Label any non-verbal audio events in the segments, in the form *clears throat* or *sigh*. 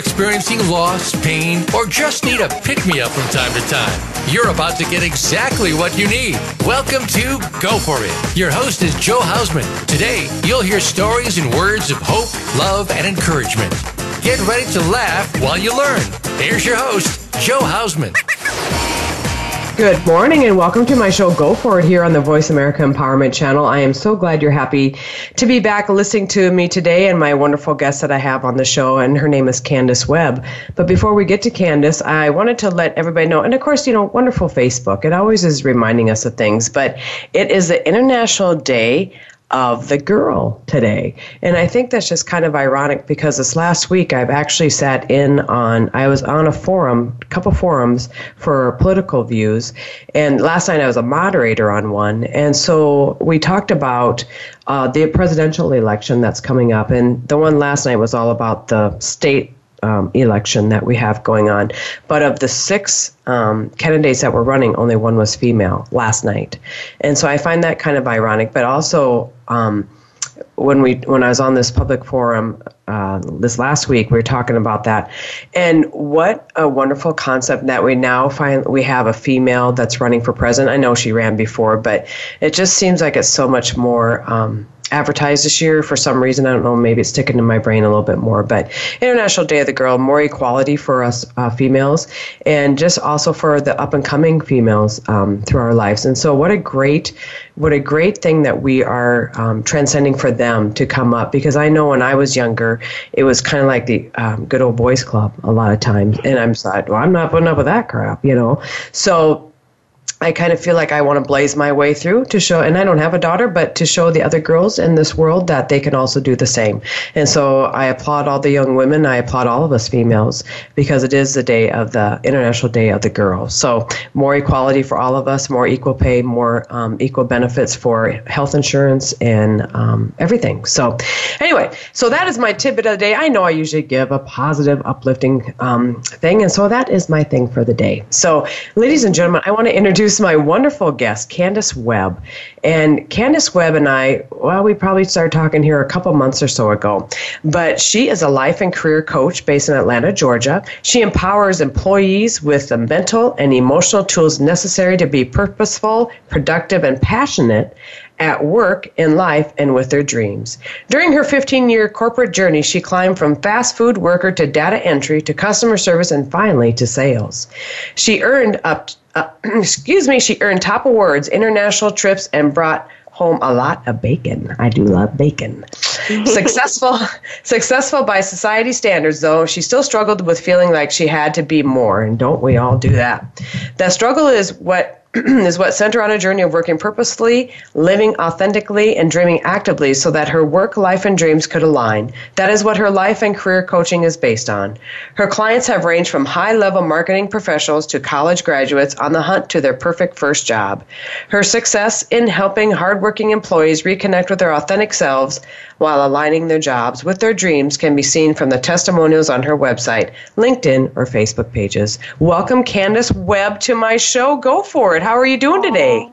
experiencing loss, pain, or just need a pick me up from time to time, you're about to get exactly what you need. Welcome to Go For It. Your host is Jo Hausman. Today, you'll hear stories and words of hope, love, and encouragement. Get ready to laugh while you learn. Here's your host, Jo Hausman. *laughs* Good morning and welcome to my show Go For It here on the Voice America Empowerment Channel. I am so glad you're happy to be back listening to me today and my wonderful guest that I have on the show, and her name is Kandis Webb. But before we get to Kandis, I wanted to let everybody know, and of course, you know, wonderful Facebook. It always is reminding us of things, but it is the International Day of the girl today. And I think that's just kind of ironic because this last week I've actually sat in on, I was on a forum, a couple forums for political views. And last night I was a moderator on one. And so we talked about uh, the presidential election that's coming up. And the one last night was all about the state um, election that we have going on. But of the six um, candidates that were running, only one was female last night, and so I find that kind of ironic. But also, um, when we when I was on this public forum uh, this last week, we were talking about that, and what a wonderful concept that we now find we have a female that's running for president. I know she ran before, but it just seems like it's so much more um, advertised this year for some reason. I don't know, maybe it's sticking in my brain a little bit more. But International Day of the Girl, more equality for us uh, females, and just also for the up and coming females um, through our lives. And so, what a great, what a great thing that we are um, transcending for them to come up. Because I know when I was younger, it was kind of like the um, good old boys club a lot of times, and I'm like, well, I'm not putting up with that crap, you know. So I kind of feel like I want to blaze my way through to show, and I don't have a daughter, but to show the other girls in this world that they can also do the same. And so I applaud all the young women. I applaud all of us females because it is the day of the International Day of the Girl. So more equality for all of us, more equal pay, more um, equal benefits for health insurance and um, everything. So anyway, so that is my tidbit of the day. I know I usually give a positive, uplifting um, thing, and so that is my thing for the day. So, ladies and gentlemen, I want to introduce introduce my wonderful guest, Kandis Webb. And Kandis Webb and I, well, we probably started talking here a couple months or so ago, but she is a life and career coach based in Atlanta, Georgia. She empowers employees with the mental and emotional tools necessary to be purposeful, productive, and passionate at work, in life, and with their dreams. During her 15 year corporate journey, she climbed from fast food worker to data entry to customer service and finally to sales. She earned up, uh, *clears throat* excuse me, she earned top awards, international trips, and brought home a lot of bacon. I do love bacon. *laughs* successful, successful by society standards, though she still struggled with feeling like she had to be more, and don't we all do that? That struggle is what *clears throat* is what sent her on a journey of working purposefully, living authentically, and dreaming actively so that her work, life, and dreams could align. That is what her life and career coaching is based on. Her clients have ranged from high level marketing professionals to college graduates on the hunt to their perfect first job. Her success in helping hardworking employees reconnect with their authentic selves while aligning their jobs with their dreams can be seen from the testimonials on her website, LinkedIn, or Facebook pages. Welcome, Kandis Webb, to my show. Go for it. How are you doing today?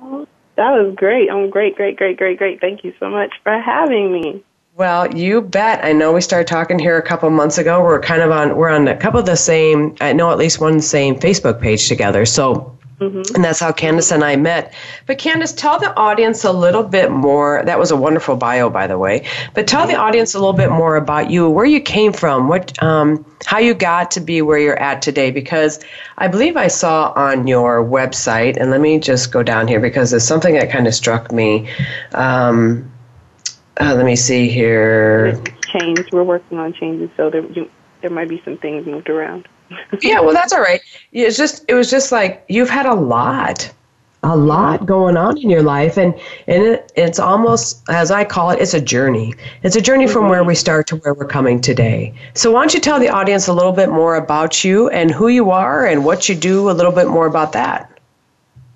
that was great. I'm great, great, great, great, great. Thank you so much for having me. Well, you bet. I know we started talking here a couple months ago. We're kind of on we're on a couple of the same I know at least one same Facebook page together. So Mm-hmm. And that's how Kandis and I met. But Kandis, tell the audience a little bit more. That was a wonderful bio, by the way. But tell the audience a little bit more about you, where you came from, what, um, how you got to be where you're at today. Because I believe I saw on your website, and let me just go down here because it's something that kind of struck me. Um, uh, let me see here. Change. We're working on changes, so there you, there might be some things moved around yeah, well, that's all right. It's just it was just like you've had a lot, a lot going on in your life, and and it, it's almost as I call it, it's a journey. It's a journey from where we start to where we're coming today. So why don't you tell the audience a little bit more about you and who you are and what you do? A little bit more about that.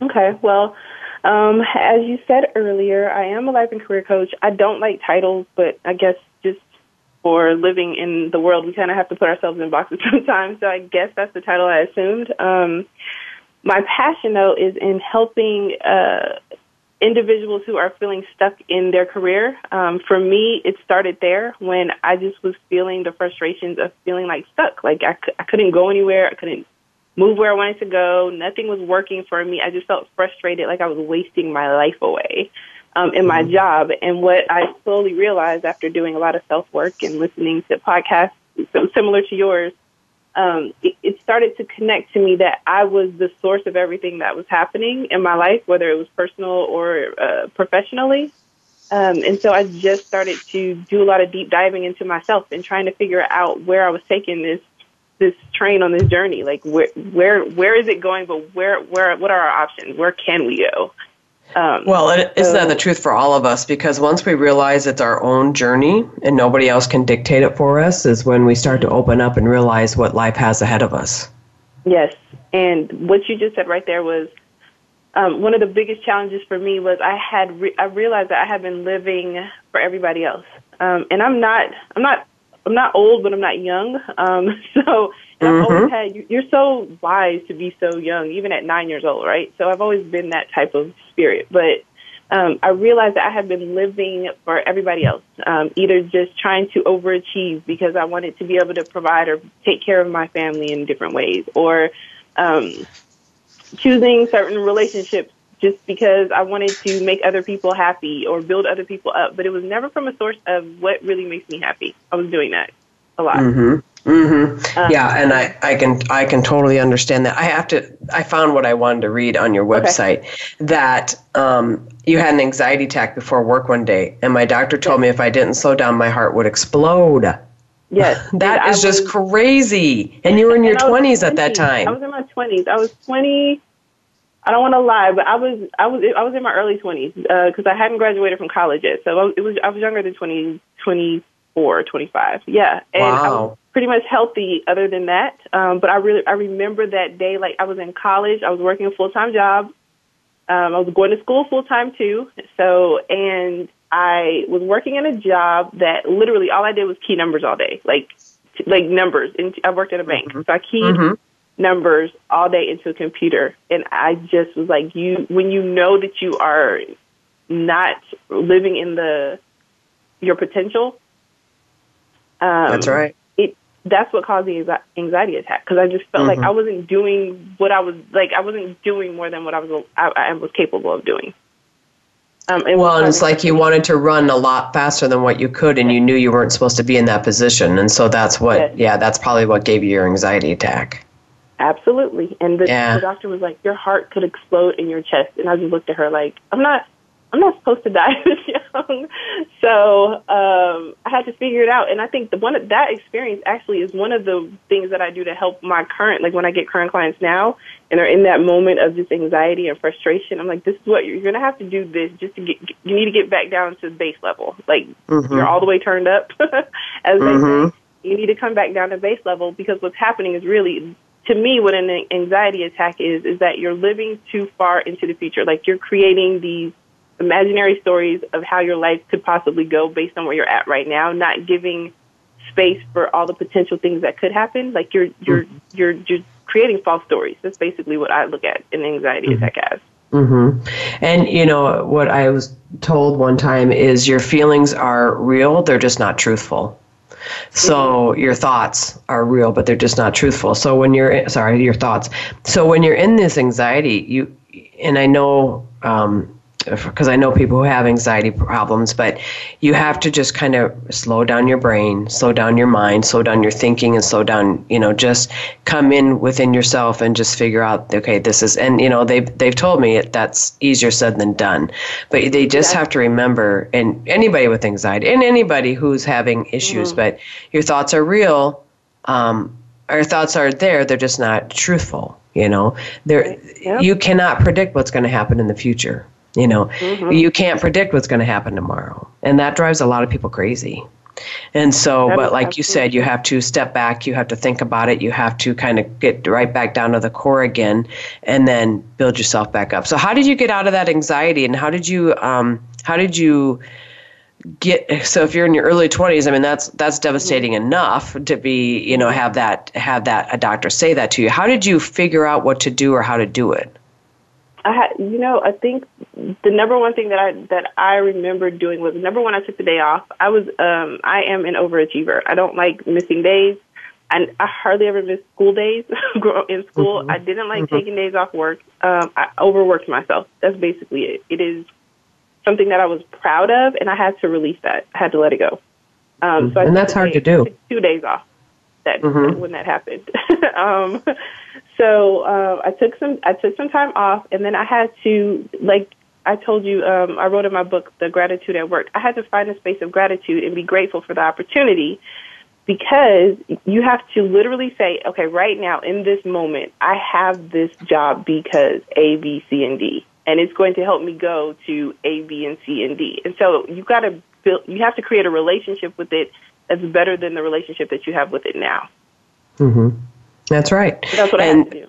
Okay. Well. Um, as you said earlier, I am a life and career coach. I don't like titles, but I guess for living in the world, we kind of have to put ourselves in boxes *laughs* sometimes. So I guess that's the title I assumed. Um, my passion, though, is in helping uh, individuals who are feeling stuck in their career. Um, for me, it started there when I just was feeling the frustrations of feeling like stuck. Like I, c- I couldn't go anywhere. I couldn't move where I wanted to go. Nothing was working for me. I just felt frustrated, like I was wasting my life away um, in my mm-hmm. job. And what I slowly realized after doing a lot of self work and listening to podcasts similar to yours, um, it, it started to connect to me that I was the source of everything that was happening in my life, whether it was personal or uh, professionally. Um, and so I just started to do a lot of deep diving into myself and trying to figure out where I was taking this this train on this journey. Like where where where is it going? But where where what are our options? Where can we go? Um, well, is so, that the truth for all of us? Because once we realize it's our own journey and nobody else can dictate it for us, is when we start to open up and realize what life has ahead of us. Yes, and what you just said right there was um, one of the biggest challenges for me was I had re- I realized that I had been living for everybody else, um, and I'm not I'm not I'm not old, but I'm not young. Um, *laughs* so and mm-hmm. I've always had, you're so wise to be so young, even at nine years old, right? So I've always been that type of spirit. But um, I realized that I have been living for everybody else, um, either just trying to overachieve because I wanted to be able to provide or take care of my family in different ways, or um, choosing certain relationships just because I wanted to make other people happy or build other people up. But it was never from a source of what really makes me happy. I was doing that a lot. Mm-hmm. Mm-hmm. Um, yeah, and I, I can I can totally understand that. I have to. I found what I wanted to read on your website okay. that um, you had an anxiety attack before work one day, and my doctor told me if I didn't slow down, my heart would explode. Yes, *laughs* that is was, just crazy. And you were in your twenties at that time. I was in my twenties. I was twenty. I don't want to lie, but I was I was I was in my early twenties because uh, I hadn't graduated from college yet. So I was, it was I was younger than 20, 24, 25. Yeah, and wow. I was pretty much healthy other than that. Um, but I really, I remember that day, like I was in college, I was working a full-time job. Um, I was going to school full-time too. So, and I was working in a job that literally all I did was key numbers all day, like, like numbers. And I worked at a bank. Mm-hmm. So I keyed mm-hmm. numbers all day into a computer. And I just was like, you, when you know that you are not living in the, your potential, um, That's right It that's what caused the anxiety attack because I just felt mm-hmm. like I wasn't doing what I was like I wasn't doing more than what I was I, I was capable of doing. Um, well, and it's like you wanted to run a lot faster than what you could, and you knew you weren't supposed to be in that position, and so that's what, yes. yeah, that's probably what gave you your anxiety attack. Absolutely, and the, yeah. the doctor was like, "Your heart could explode in your chest," and I just looked at her like, "I'm not, I'm not supposed to die *laughs* this young. So um, I had to figure it out. And I think the one that experience actually is one of the things that I do to help my current, like when I get current clients now and they're in that moment of just anxiety and frustration. I'm like, this is what you're, you're going to have to do this just to get, you need to get back down to the base level. Like mm-hmm. you're all the way turned up *laughs* as mm-hmm. they say. You need to come back down to base level because what's happening is really to me what an anxiety attack is is that you're living too far into the future like you're creating these imaginary stories of how your life could possibly go based on where you're at right now, not giving space for all the potential things that could happen. Like you're you're mm-hmm. you're you're creating false stories. That's basically what I look at an anxiety mm-hmm. attack as. Mm-hmm. And you know what I was told one time is your feelings are real; they're just not truthful. So mm-hmm. your thoughts are real, but they're just not truthful. So when you're sorry, your thoughts. So when you're in this anxiety, you and I know um, because I know people who have anxiety problems, but you have to just kind of slow down your brain, slow down your mind, slow down your thinking, and slow down, you know, just come in within yourself and just figure out, okay, this is, and you know, they've they've told me that's easier said than done, but they just yeah. have to remember, and anybody with anxiety, and anybody who's having issues, mm-hmm. but your thoughts are real. Um, our thoughts are there; they're just not truthful. You know, there you cannot predict what's going to happen in the future. You know, mm-hmm. you can't predict what's going to happen tomorrow. And that drives a lot of people crazy. And so, that but like absolutely. you said, you have to step back, you have to think about it, you have to kind of get right back down to the core again and then build yourself back up. So how did you get out of that anxiety and how did you um how did you get so if you're in your early 20s i mean that's that's devastating mm-hmm. enough to be you know have that have that a doctor say that to you how did you figure out what to do or how to do it I had, you know, I think the number one thing that I that I remember doing was number one. I took the day off. I was, um, I am an overachiever. I don't like missing days, and I hardly ever miss school days *laughs* in school. Mm-hmm. I didn't like mm-hmm. taking days off work. Um, I overworked myself. That's basically it. It is something that I was proud of, and I had to release that. I had to let it go. Um, so I and that's hard to do. Two days off. That mm-hmm. when that happened. *laughs* um, so uh, I took some I took some time off, and then I had to like I told you um, I wrote in my book the gratitude at work. I had to find a space of gratitude and be grateful for the opportunity because you have to literally say, okay, right now in this moment, I have this job because A, B, C, and D, and it's going to help me go to A, B, and C, and D. And so you've got to build. You have to create a relationship with it that's better than the relationship that you have with it now. Mm-hmm. That's right. That's what and I do.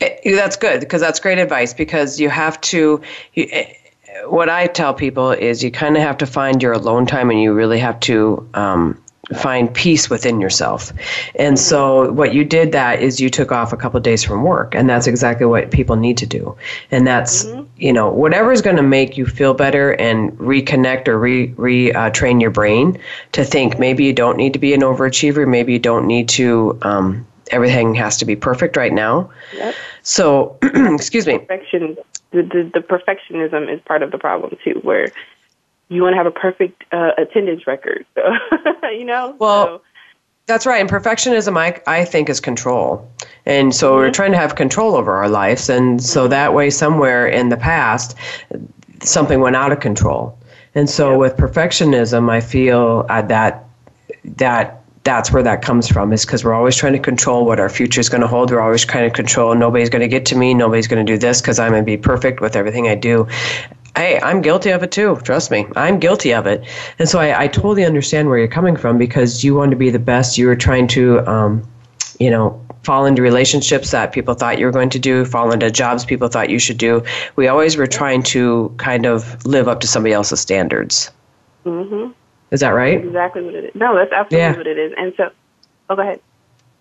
It, that's good because that's great advice because you have to. You, eh, what I tell people is you kind of have to find your alone time and you really have to um, find peace within yourself. And so what you did that is you took off a couple of days from work and that's exactly what people need to do. And that's mm-hmm. you know whatever is going to make you feel better and reconnect or re re uh, train your brain to think maybe you don't need to be an overachiever, maybe you don't need to um, everything has to be perfect right now. Yep. So, *clears throat* excuse me. Perfection the, the, the perfectionism is part of the problem too where you want to have a perfect uh, attendance record. So, *laughs* you know? Well, so. that's right. And perfectionism, I, I think, is control. And so mm-hmm. we're trying to have control over our lives. And so mm-hmm. that way, somewhere in the past, something went out of control. And so yep. with perfectionism, I feel uh, that that that's where that comes from is because we're always trying to control what our future is going to hold we're always trying to control nobody's going to get to me nobody's going to do this because i'm going to be perfect with everything i do Hey, I'm guilty of it too. Trust me, I'm guilty of it. And so I, I totally understand where you're coming from because you want to be the best. You were trying to, um, you know, fall into relationships that people thought you were going to do, fall into jobs people thought you should do. We always were trying to kind of live up to somebody else's standards. Mm-hmm. Is that right? That's exactly what it is. No, that's absolutely yeah. what it is. And so, oh, go ahead.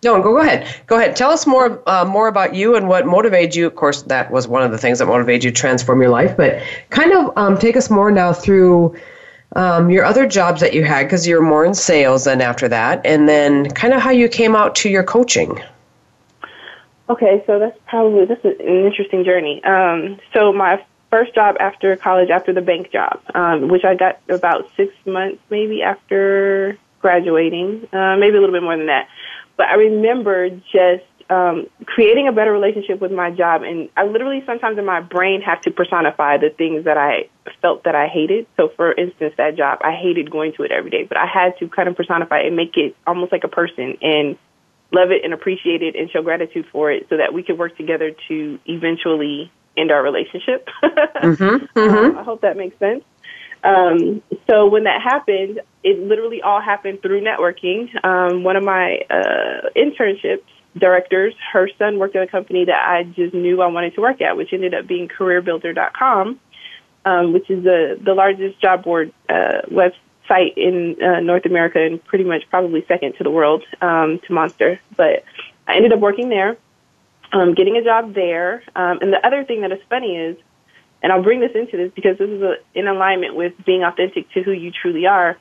No, go, go ahead. Go ahead. Tell us more uh, more about you and what motivated you. Of course, that was one of the things that motivated you to transform your life. But kind of um, take us more now through um, your other jobs that you had, because you're more in sales than after that, and then kind of how you came out to your coaching. Okay, so that's probably this is an interesting journey. Um, so my first job after college, after the bank job, um, which I got about six months maybe after graduating, uh, maybe a little bit more than that. But I remember just um, creating a better relationship with my job, and I literally sometimes in my brain have to personify the things that I felt that I hated. So, for instance, that job, I hated going to it every day, but I had to kind of personify it and make it almost like a person and love it and appreciate it and show gratitude for it, so that we could work together to eventually end our relationship. *laughs* mm-hmm, mm-hmm. I hope that makes sense. Um, so when that happened, it literally all happened through networking. Um, one of my uh, internships directors, her son worked at a company that I just knew I wanted to work at, which ended up being CareerBuilder.com, um, which is the the largest job board uh, website in uh, North America and pretty much probably second to the world um, to Monster. But I ended up working there, um, getting a job there. Um, and the other thing that is funny is and I'll bring this into this because this is a, in alignment with being authentic to who you truly are.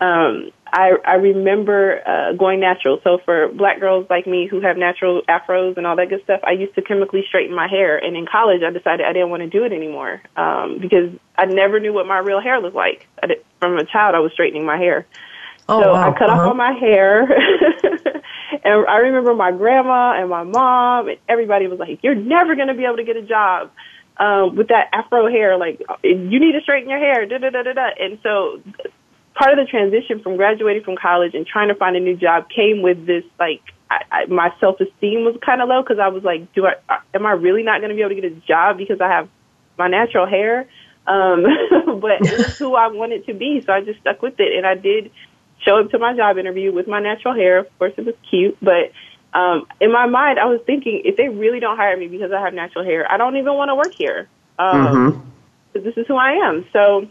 Um, I, I remember uh, going natural. So for black girls like me who have natural afros and all that good stuff, I used to chemically straighten my hair. And in college, I decided I didn't want to do it anymore um, because I never knew what my real hair looked like. I did, from a child, I was straightening my hair. Oh, so wow. I cut uh-huh. off all my hair. *laughs* and I remember my grandma and my mom and everybody was like, "You're never going to be able to get a job." um, with that afro hair, like you need to straighten your hair, da da da da da. And so, part of the transition from graduating from college and trying to find a new job came with this like I, I, my self esteem was kind of low because I was like, do I am I really not going to be able to get a job because I have my natural hair? Um, *laughs* but it's who I wanted to be, so I just stuck with it, and I did show up to my job interview with my natural hair. Of course, it was cute, but um, in my mind, I was thinking, if they really don't hire me because I have natural hair, I don't even want to work here. Um, mm-hmm. This is who I am. So,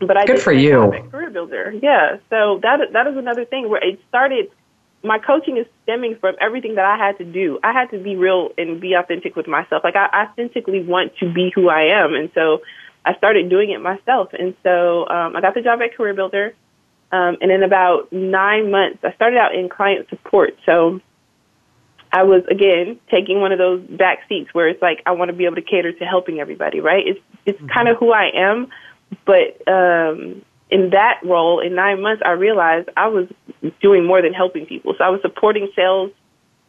but I good for you, career builder. Yeah. So that that is another thing where it started my coaching is stemming from everything that I had to do. I had to be real and be authentic with myself. Like I authentically want to be who I am, and so I started doing it myself. And so um, I got the job at Career Builder, um, and in about nine months, I started out in client support. So I was again taking one of those back seats where it's like I want to be able to cater to helping everybody. Right? It's it's mm-hmm. kind of who I am, but um, in that role, in nine months, I realized I was doing more than helping people. So I was supporting sales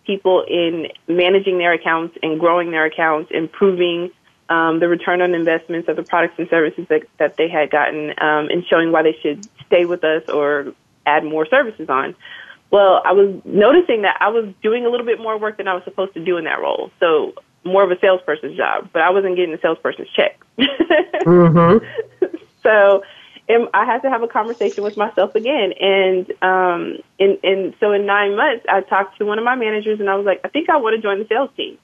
people in managing their accounts and growing their accounts, improving um, the return on investments of the products and services that, that they had gotten, um, and showing why they should stay with us or add more services on. Well, I was noticing that I was doing a little bit more work than I was supposed to do in that role. So more of a salesperson's job, but I wasn't getting a salesperson's check. *laughs* mm-hmm. So I had to have a conversation with myself again. And um, and and so in nine months, I talked to one of my managers, and I was like, I think I want to join the sales team.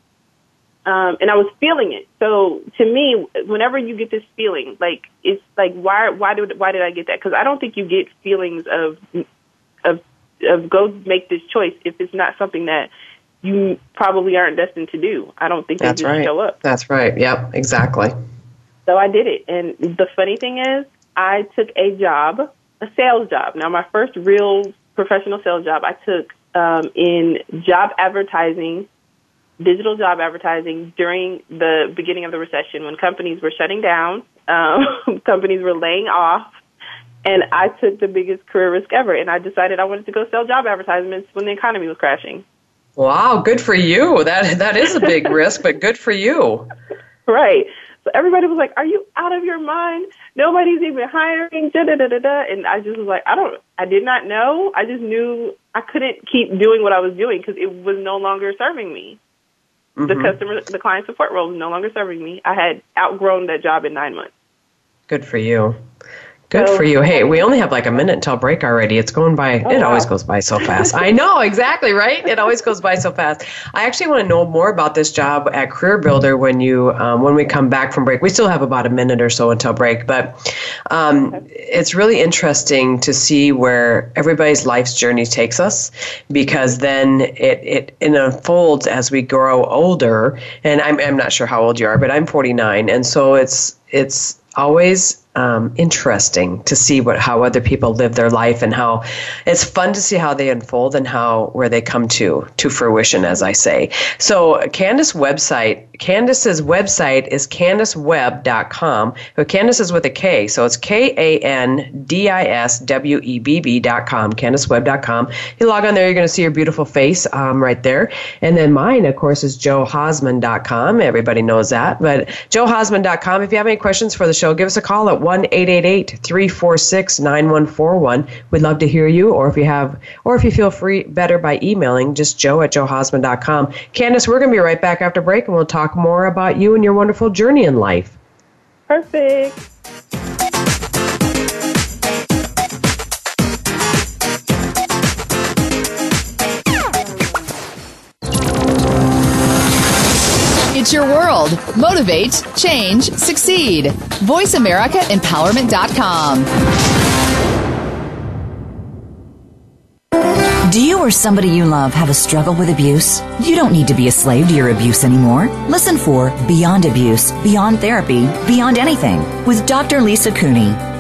Um, and I was feeling it. So to me, whenever you get this feeling, like it's like why why did why did I get that? Because I don't think you get feelings of of of go make this choice if it's not something that you probably aren't destined to do. I don't think that's right. show up. That's right. Yep, exactly. So I did it, and the funny thing is, I took a job, a sales job. Now, my first real professional sales job I took um, in job advertising, digital job advertising during the beginning of the recession when companies were shutting down, um, *laughs* companies were laying off, and I took the biggest career risk ever. And I decided I wanted to go sell job advertisements when the economy was crashing. Wow, good for you. That that is a big *laughs* risk, but good for you. Right. So everybody was like, "Are you out of your mind? Nobody's even hiring." Da da da da da. And I just was like, "I don't. I did not know. I just knew I couldn't keep doing what I was doing because it was no longer serving me. Mm-hmm. The customer, the client support role is no longer serving me. I had outgrown that job in nine months. Good for you. Good so, for you. Hey, we only have like a minute until break already. It's going by, oh, it wow. always goes by so fast. I know, *laughs* exactly, right? It always goes by so fast. I actually want to know more about this job at Career Builder when you, um, when we come back from break. We still have about a minute or so until break, but um, okay. it's really interesting to see where everybody's life's journey takes us because then it, it, it unfolds as we grow older. And I'm, I'm not sure how old you are, but I'm 49. And so it's, it's always um, interesting to see what how other people live their life and how it's fun to see how they unfold and how where they come to to fruition as I say. So Kandis website Kandis's website is kandiswebb.com. But Kandis is with a K, so it's K A N D I S W E B B.com, kandiswebb.com. You log on there, you're going to see your beautiful face um, right there. And then mine, of course, is johausman.com. Everybody knows that. But johausman.com. If you have any questions for the show, give us a call at 1 888 346 9141. We'd love to hear you, or if you have, or if you feel free better by emailing, just jo at johausman.com. Kandis, we're going to be right back after break and we'll talk more about you and your wonderful journey in life. Perfect. Your world. Motivate, change, succeed. VoiceAmericaEmpowerment.com. Do you or somebody you love have a struggle with abuse? You don't need to be a slave to your abuse anymore. Listen for Beyond Abuse, Beyond Therapy, Beyond Anything with Dr. Lisa Cooney.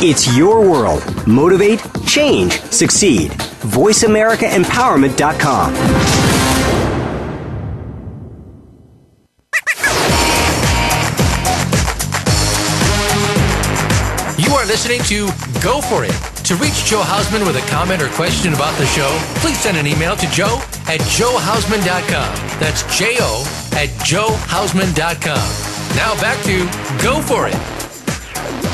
It's your world. Motivate, change, succeed. VoiceAmericaEmpowerment.com. You are listening to Go For It. To reach Jo Hausman with a comment or question about the show, please send an email to jo at johausman.com. That's J O at johausman.com. Now back to Go For It.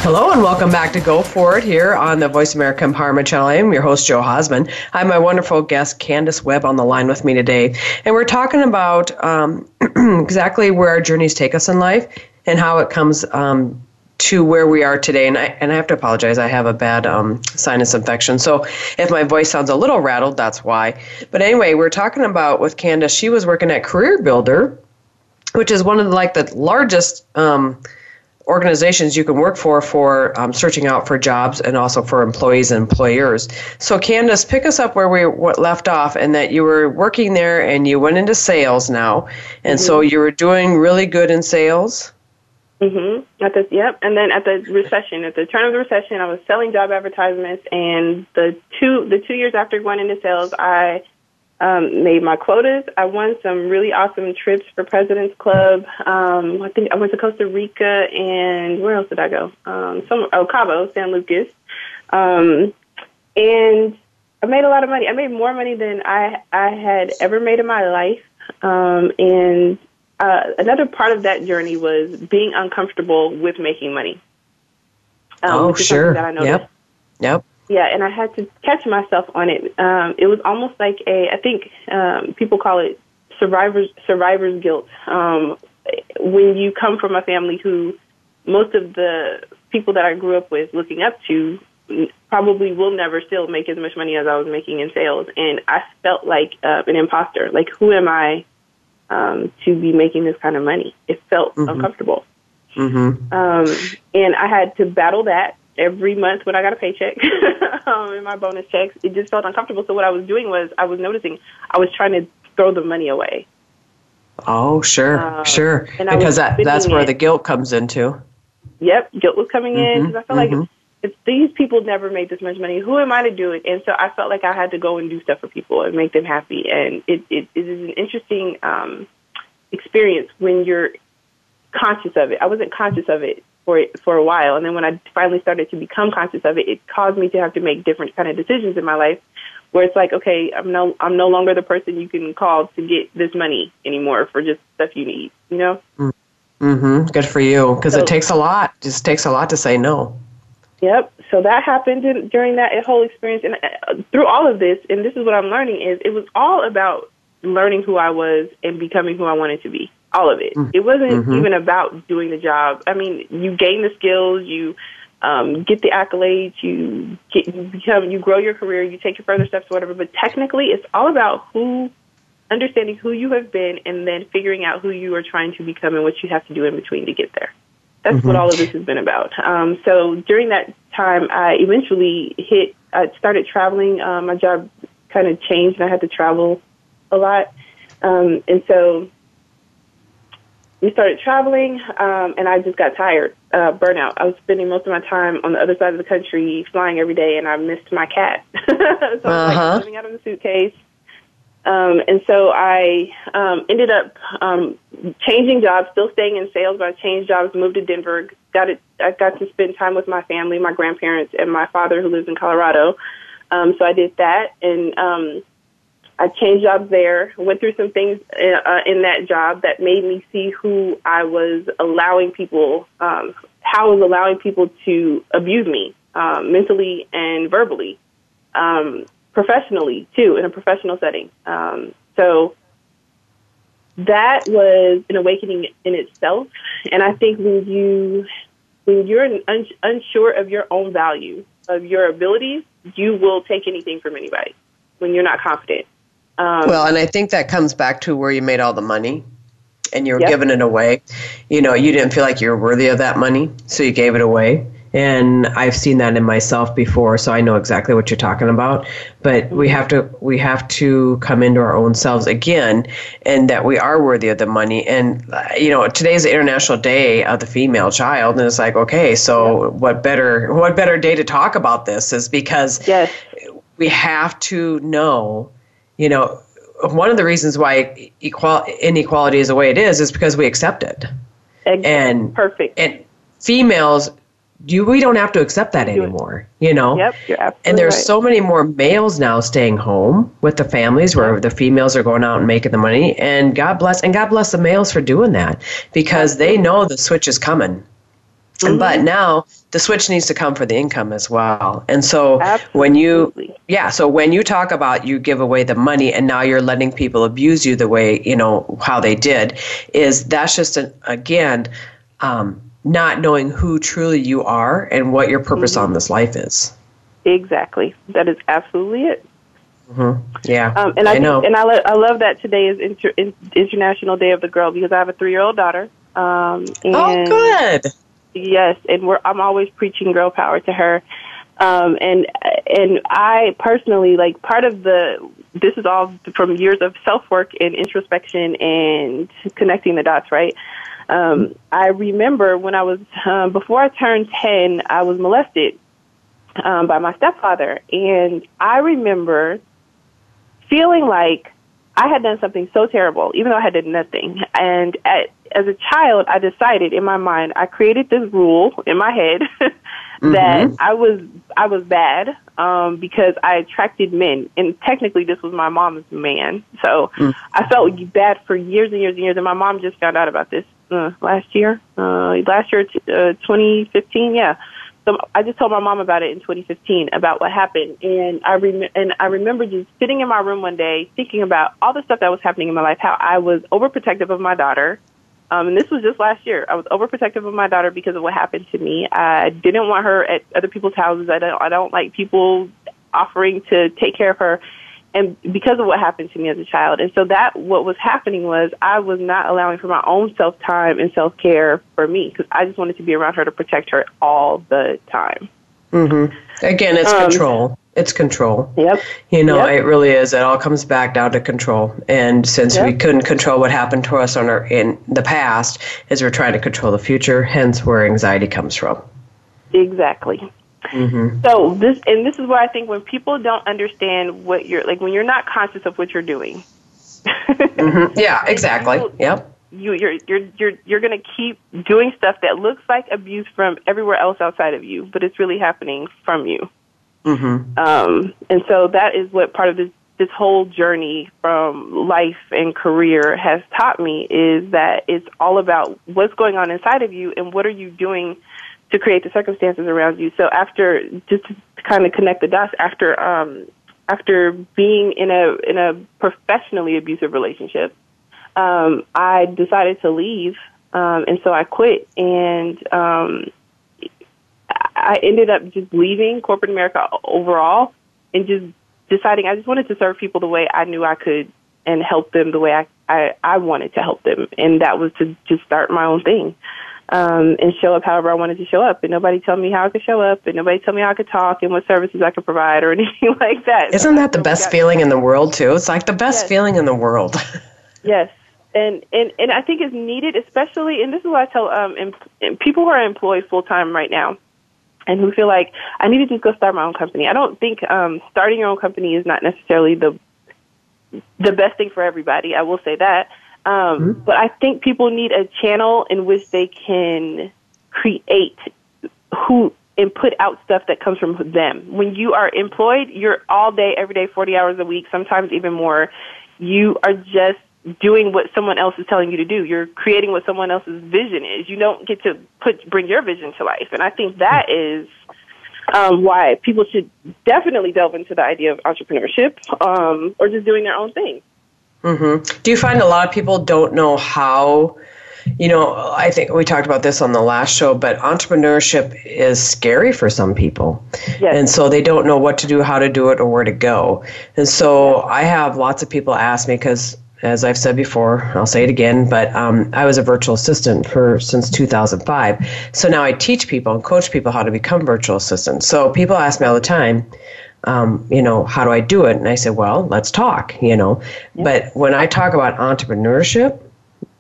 Hello and welcome back to Go For It here on the Voice America Empowerment Channel. I am your host, Jo Hausman. I have my wonderful guest, Kandis Webb, on the line with me today. And we're talking about um, *clears throat* exactly where our journeys take us in life and how it comes um, to where we are today. And I, and I have to apologize, I have a bad um, sinus infection. So if my voice sounds a little rattled, that's why. But anyway, we're talking about with Kandis, she was working at Career Builder, which is one of the, like the largest um, organizations you can work for for um, searching out for jobs and also for employees and employers. So, Kandis, pick us up where we left off, and that you were working there and you went into sales now, and mm-hmm. so you were doing really good in sales. Mhm. At the yep, and then at the recession, at the turn of the recession, I was selling job advertisements, and the two the two years after going into sales, I um, made my quotas. I won some really awesome trips for President's Club. Um, I think I went to Costa Rica and where else did I go? Um, some oh Cabo, San Lucas, um, and I made a lot of money. I made more money than I I had ever made in my life. Um, and uh, another part of that journey was being uncomfortable with making money. Um, oh, sure. That I noticed. Yep. Yep. Yeah, and I had to catch myself on it. Um, it was almost like a, I think um, people call it survivor's survivor's guilt. Um, when you come from a family who most of the people that I grew up with, looking up to, probably will never still make as much money as I was making in sales, and I felt like uh, an imposter. Like, who am I um, to be making this kind of money? It felt mm-hmm. uncomfortable. Mm-hmm. Um, and I had to battle that every month when I got a paycheck *laughs* um, in my bonus checks, it just felt uncomfortable. So what I was doing was I was noticing I was trying to throw the money away. Oh, sure, um, sure. Because that that's where it. the guilt comes into. Yep, guilt was coming mm-hmm, in because I felt mm-hmm. like if these people never made this much money, who am I to do it? And so I felt like I had to go and do stuff for people and make them happy. And it it, it is an interesting um, experience when you're conscious of it. I wasn't conscious of it for for a while, and then when I finally started to become conscious of it, it caused me to have to make different kind of decisions in my life, where it's like, okay, I'm no I'm no longer the person you can call to get this money anymore for just stuff you need, you know. Mm-hmm. Good for you, because so, it takes a lot. It just takes a lot to say no. Yep. So that happened in, during that whole experience, and uh, through all of this, and this is what I'm learning is it was all about learning who I was and becoming who I wanted to be all of it. Mm-hmm. It wasn't mm-hmm. even about doing the job. I mean, you gain the skills, you um, get the accolades, you get you become you grow your career, you take your further steps, whatever. But technically, it's all about who understanding who you have been and then figuring out who you are trying to become and what you have to do in between to get there. That's mm-hmm. what all of this has been about. Um, so during that time, I eventually hit. I started traveling. Um, my job kind of changed, and I had to travel a lot. Um, and so we started traveling, um, and I just got tired, uh, burnout. I was spending most of my time on the other side of the country, flying every day, and I missed my cat. *laughs* so uh-huh. I was like uh-huh. living out of the suitcase. Um, and so I um, ended up um, changing jobs, still staying in sales, but I changed jobs, moved to Denver. Got it. I got to spend time with my family, my grandparents, and my father, who lives in Colorado. Um, so I did that, and um, I changed jobs there, went through some things uh, in that job that made me see who I was allowing people, um, how I was allowing people to abuse me um, mentally and verbally, um, professionally too, in a professional setting. Um, so that was an awakening in itself. And I think when you when you're un- unsure of your own value, of your abilities, you will take anything from anybody when you're not confident. Um, well, and I think that comes back to where you made all the money and you were yep. giving it away. You know, you didn't feel like you were worthy of that money, so you gave it away. And I've seen that in myself before, so I know exactly what you're talking about. But we have to we have to come into our own selves again, and that we are worthy of the money. And you know, today's the International Day of the Female Child, and it's like, okay, so what better what better day to talk about this is because yes. we have to know you know, one of the reasons why equal, inequality is the way it is is because we accept it. Exactly. And perfect. And females you we don't have to accept that anymore you know Yep, you're absolutely and there's right. so many more males now staying home with the families where the females are going out and making the money and god bless and god bless the males for doing that because they know the switch is coming Mm-hmm. but now the switch needs to come for the income as well and so when you yeah so when you talk about you give away the money and now you're letting people abuse you the way you know how they did is that's just an, again um, not knowing who truly you are and what your purpose Mm-hmm. on this life is Exactly. That is absolutely it. yeah Um, and I, I know and I, lo- I love that today is inter- in- International Day of the Girl because I have a three year old daughter. Um, and oh good Yes, and we're I'm always preaching girl power to her. Um, and and I personally like part of the this is all from years of self work and introspection and connecting the dots, right? Um, I remember when I was um, before I turned ten, I was molested um, by my stepfather, and I remember feeling like I had done something so terrible, even though I had done nothing. And at, as a child, I decided in my mind, I created this rule in my head *laughs* that I was I was bad um, because I attracted men, and technically this was my mom's man. So I felt bad for years and years and years. And my mom just found out about this uh, last year, uh, last year, t- uh, 2015. Yeah. So I just told my mom about it in 2015 about what happened, and I rem- and I remember just sitting in my room one day thinking about all the stuff that was happening in my life. How I was overprotective of my daughter, um, and this was just last year. I was overprotective of my daughter because of what happened to me. I didn't want her at other people's houses. I don't. I don't like people offering to take care of her, and because of what happened to me as a child. And so that what was happening was I was not allowing for my own self time and self care for me because I just wanted to be around her to protect her all the time. Mm-hmm. again it's Um, control it's control Yep. You know, Yep. it really is. It all comes back down to control. And since we couldn't control what happened to us on our, in the past, is we're trying to control the future. Hence, where anxiety comes from. Exactly. So this and this is where I think when people don't understand what you're like when you're not conscious of what you're doing. *laughs* Yeah, exactly. Yep. you you're you're you're you're going to keep doing stuff that looks like abuse from everywhere else outside of you, but it's really happening from you. Mm-hmm. Um, and so that is what part of this this whole journey from life and career has taught me is that it's all about what's going on inside of you and what are you doing to create the circumstances around you. So after just to kind of connect the dots after um after being in a in a professionally abusive relationship, um, I decided to leave, um, and so I quit, and um, I ended up just leaving corporate America overall, and just deciding I just wanted to serve people the way I knew I could, and help them the way I I, I wanted to help them, and that was to just start my own thing. Um, and show up however I wanted to show up, and nobody tell me how I could show up, and nobody tell me how I could talk, and what services I could provide, or *laughs* anything like that. Isn't that the best feeling in the world, too? It's like the best Yes. feeling in the world. *laughs* Yes, and and and I think it's needed, especially, and this is what I tell um em- em- people who are employed full time right now, and who feel like I need to just go start my own company. I don't think um starting your own company is not necessarily the the best thing for everybody. I will say that, um, but I think people need a channel in which they can create who and put out stuff that comes from them. When you are employed, you're all day, every day, 40 hours a week, sometimes even more. You are just doing what someone else is telling you to do. You're creating what someone else's vision is. You don't get to put bring your vision to life. And I think that is um, why people should definitely delve into the idea of entrepreneurship um, or just doing their own thing. Do you find a lot of people don't know how? You know, I think we talked about this on the last show, but entrepreneurship is scary for some people. Yes. And so they don't know what to do, how to do it, or where to go. And so I have lots of people ask me because, as I've said before, I'll say it again, but um, I was a virtual assistant for since 2005. So now I teach people and coach people how to become virtual assistants. So people ask me all the time, um, you know, how do I do it? And I said, well, let's talk, you know. But when I talk about entrepreneurship,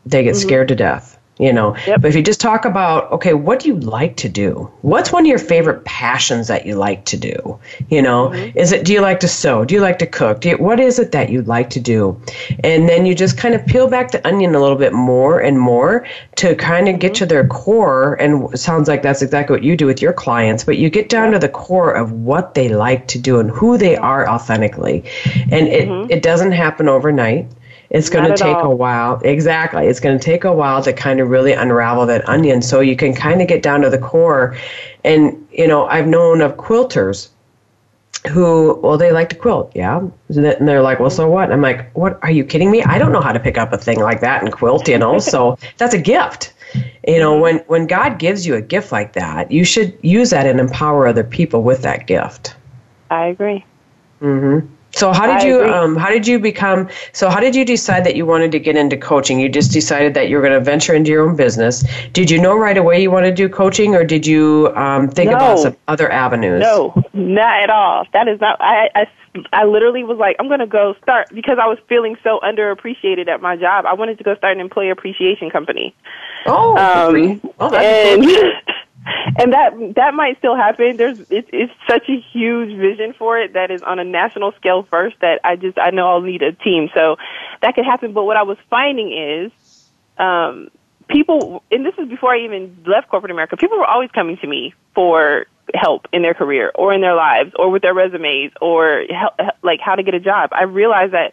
they get scared to death you know? Yep. but if you just talk about okay what do you like to do? What's one of your favorite passions that you like to do? You know? Mm-hmm. Is it do you like to sew? Do you like to cook? Do you, what is it that you like to do? And then you just kind of peel back the onion a little bit more and more to kind of get mm-hmm. to their core and it sounds like that's exactly what you do with your clients but you get down to the core of what they like to do and who they are authentically. And it, mm-hmm. it doesn't happen overnight it's going Not to take all. a while. Exactly. It's going to take a while to kind of really unravel that onion so you can kind of get down to the core. And, you know, I've known of quilters who, well, they like to quilt. Yeah. And they're like, well, so what? I'm like, what? Are you kidding me? I don't know how to pick up a thing like that and quilt, you know? so *laughs* that's a gift. You know, when, when God gives you a gift like that, you should use that and empower other people with that gift. I agree. Mm-hmm. So how did I you um, how did you become so how did you decide that you wanted to get into coaching? You just decided that you were going to venture into your own business. Did you know right away you want to do coaching, or did you um, think about some other avenues? No, not at all. That is not. I, I, I literally was like, I'm going to go start because I was feeling so underappreciated at my job. I wanted to go start an employee appreciation company. Oh, for oh that's and cool. *laughs* and that that might still happen. There's it's it's such a huge vision for it that is on a national scale first that I just I know I'll need a team. So that could happen. But what I was finding is um people and this is before I even left corporate America, people were always coming to me for help in their career or in their lives or with their resumes or help, like how to get a job. I realized that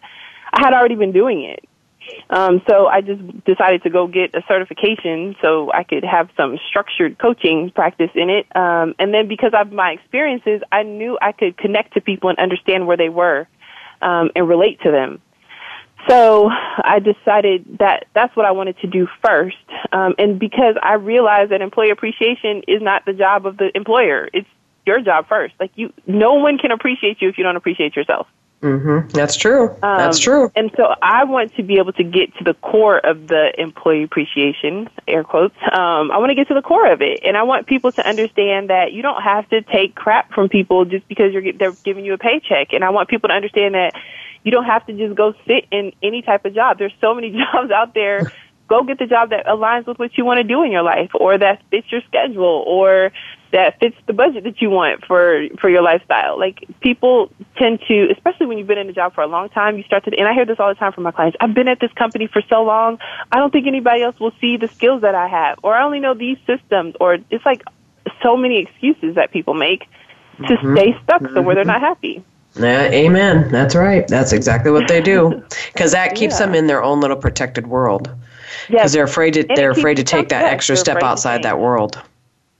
I had already been doing it. Um, so I just decided to go get a certification so I could have some structured coaching practice in it. Um, and then because of my experiences, I knew I could connect to people and understand where they were um, and relate to them. So I decided that that's what I wanted to do first. Um, and because I realized that employee appreciation is not the job of the employer, it's your job first. Like you, no one can appreciate you if you don't appreciate yourself. Mm-hmm. That's true. That's Um, true. And so I want to be able to get to the core of the employee appreciation, air quotes. Um, I want to get to the core of it, and I want people to understand that you don't have to take crap from people just because you're they're giving you a paycheck. And I want people to understand that you don't have to just go sit in any type of job. There's so many *laughs* jobs out there. Go get the job that aligns with what you want to do in your life, or that fits your schedule, or that fits the budget that you want for for your lifestyle. Like people tend to, especially when you've been in a job for a long time, you start to. And I hear this all the time from my clients. I've been at this company for so long. I don't think anybody else will see the skills that I have, or I only know these systems, or it's like so many excuses that people make to mm-hmm. stay stuck somewhere they're mm-hmm. not happy. Yeah, amen. That's right. That's exactly what they do, *laughs* because that keeps Yeah. them in their own little protected world. Because they're afraid to they're afraid to take that extra step outside that world.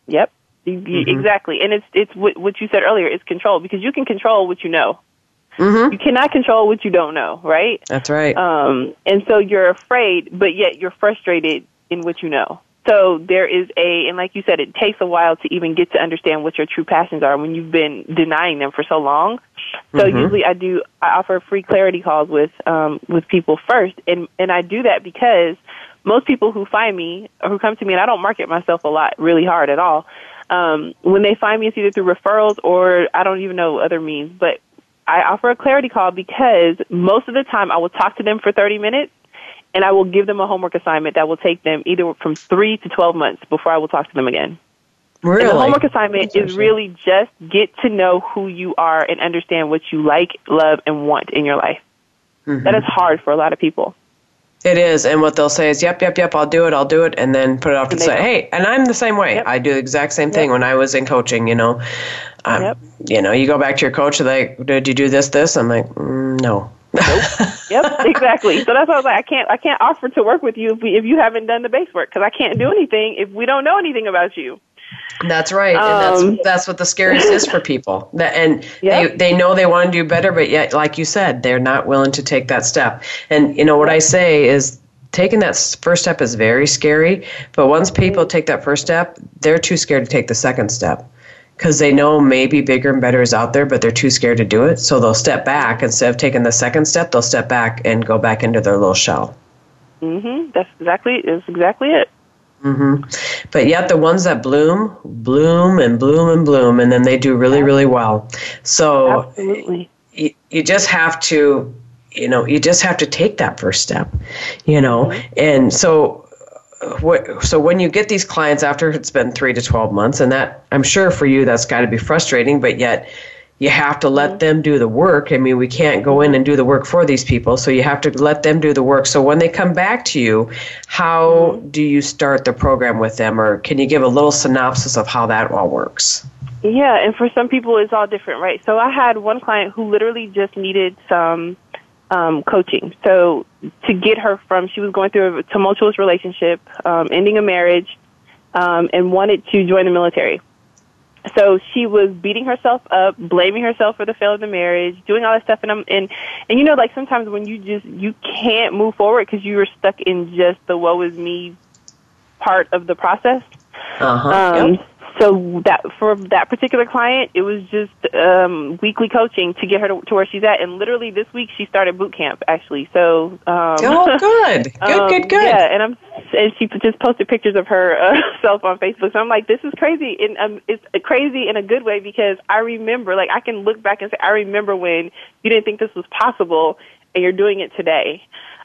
Yep. You- Exactly. And it's it's what, what you said earlier is control because you can control what you know. Mm-hmm. You cannot control what you don't know, right? That's right. Um, and so you're afraid, but yet you're frustrated in what you know. So there is a, and like you said, it takes a while to even get to understand what your true passions are when you've been denying them for so long. So usually I do, I offer free clarity calls with, um, with people first. And, and I do that because most people who find me or who come to me, and I don't market myself a lot, really hard at all. Um, when they find me, it's either through referrals or I don't even know other means, but I offer a clarity call because most of the time I will talk to them for 30 minutes and I will give them a homework assignment that will take them either from three to 12 months before I will talk to them again. Really. And the homework assignment is really just get to know who you are and understand what you like, love, and want in your life. Mm-hmm. That is hard for a lot of people. It is, and what they'll say is, "Yep, yep, yep, I'll do it, I'll do it," and then put it off to And the side. don't. Hey, and I'm the same way. Yep. I do the exact same thing Yep. when I was in coaching. You know, um, Yep. you know, you go back to your coach, like, "Did you do this, this?" I'm like, mm, "No." Yep, *laughs* exactly. So that's why I was like, I can't, I can't offer to work with you if, we, if you haven't done the base work because I can't do anything if we don't know anything about you. That's right, and Um, that's that's what the scariest *laughs* is for people. And Yep. they they know they want to do better, but yet, like you said, they're not willing to take that step. And you know what I say is. Taking that first step is very scary, but once people take that first step, they're too scared to take the second step because they know maybe bigger and better is out there, but they're too scared to do it. So they'll step back instead of taking the second step. They'll step back and go back into their little shell. Mm-hmm. That's exactly, that's exactly it. Mm-hmm. But yet the ones that bloom, bloom and bloom and bloom, and then they do really, really well. So Absolutely. you, you just have to you know you just have to take that first step you know mm-hmm. and so uh, what, so when you get these clients after it's been three to 12 months, and that I'm sure for you that's got to be frustrating, but yet you have to let them do the work. I mean, we can't go in and do the work for these people, so you have to let them do the work. So when they come back to you, how do you start the program with them, or can you give a little synopsis of how that all works? Yeah, and for some people, it's all different, right? So I had one client who literally just needed some um, coaching. So to get her from, she was going through a tumultuous relationship, um, ending a marriage, um, and wanted to join the military. So she was beating herself up, blaming herself for the fail of the marriage, doing all that stuff, and I'm and and you know like sometimes when you just you can't move forward because you were stuck in just the woe is me part of the process. Uh-huh. Um, yep so that for that particular client, it was just um, weekly coaching to get her to, to, where she's at. And literally this week, she started boot camp actually. So um, oh, *laughs* good, good, um, good, good. Yeah, and I'm and she just posted pictures of herself uh, *laughs* on Facebook. So I'm like, this is crazy, and um, it's crazy in a good way because I remember, like, I can look back and say, I remember when you didn't think this was possible, and you're doing it today.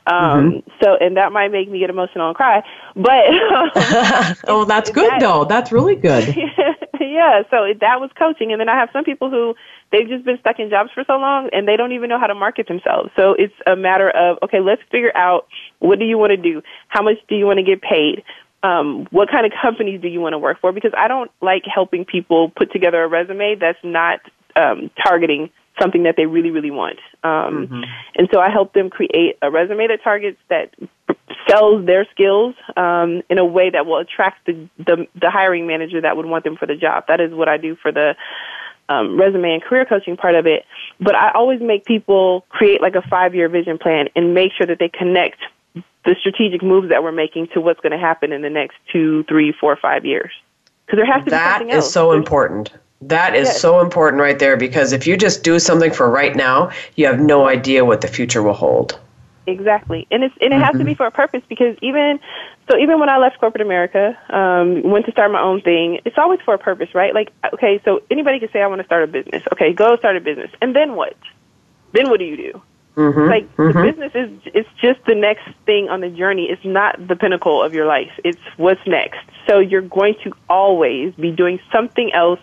Um, mm-hmm. So, and that might make me get emotional and cry. But *laughs* *laughs* oh, that's good that, though. That's really good. *laughs* yeah. So that was coaching, and then I have some people who they've just been stuck in jobs for so long and they don't even know how to market themselves. So it's a matter of okay, let's figure out what do you want to do, how much do you want to get paid. Um, what kind of companies do you want to work for? Because I don't like helping people put together a resume that's not um, targeting something that they really, really want. Um, mm-hmm. And so I help them create a resume that targets that sells their skills um, in a way that will attract the, the the hiring manager that would want them for the job. That is what I do for the um, resume and career coaching part of it. But I always make people create like a five year vision plan and make sure that they connect the strategic moves that we're making to what's going to happen in the next two, three, four, five years. Because there has to that be something else. That is so important. That is yes. so important right there because if you just do something for right now, you have no idea what the future will hold. Exactly, and it's and it mm-hmm. has to be mm-hmm. for a purpose because even so, even when I left corporate America, um, went to start my own thing, it's always for a purpose, right? Like, okay, so anybody can say I want to start a business. Okay, go start a business, and then what? Then what do you do? Mm-hmm. Like mm-hmm. the business is it's just the next thing on the journey. It's not the pinnacle of your life. It's what's next. So you're going to always be doing something else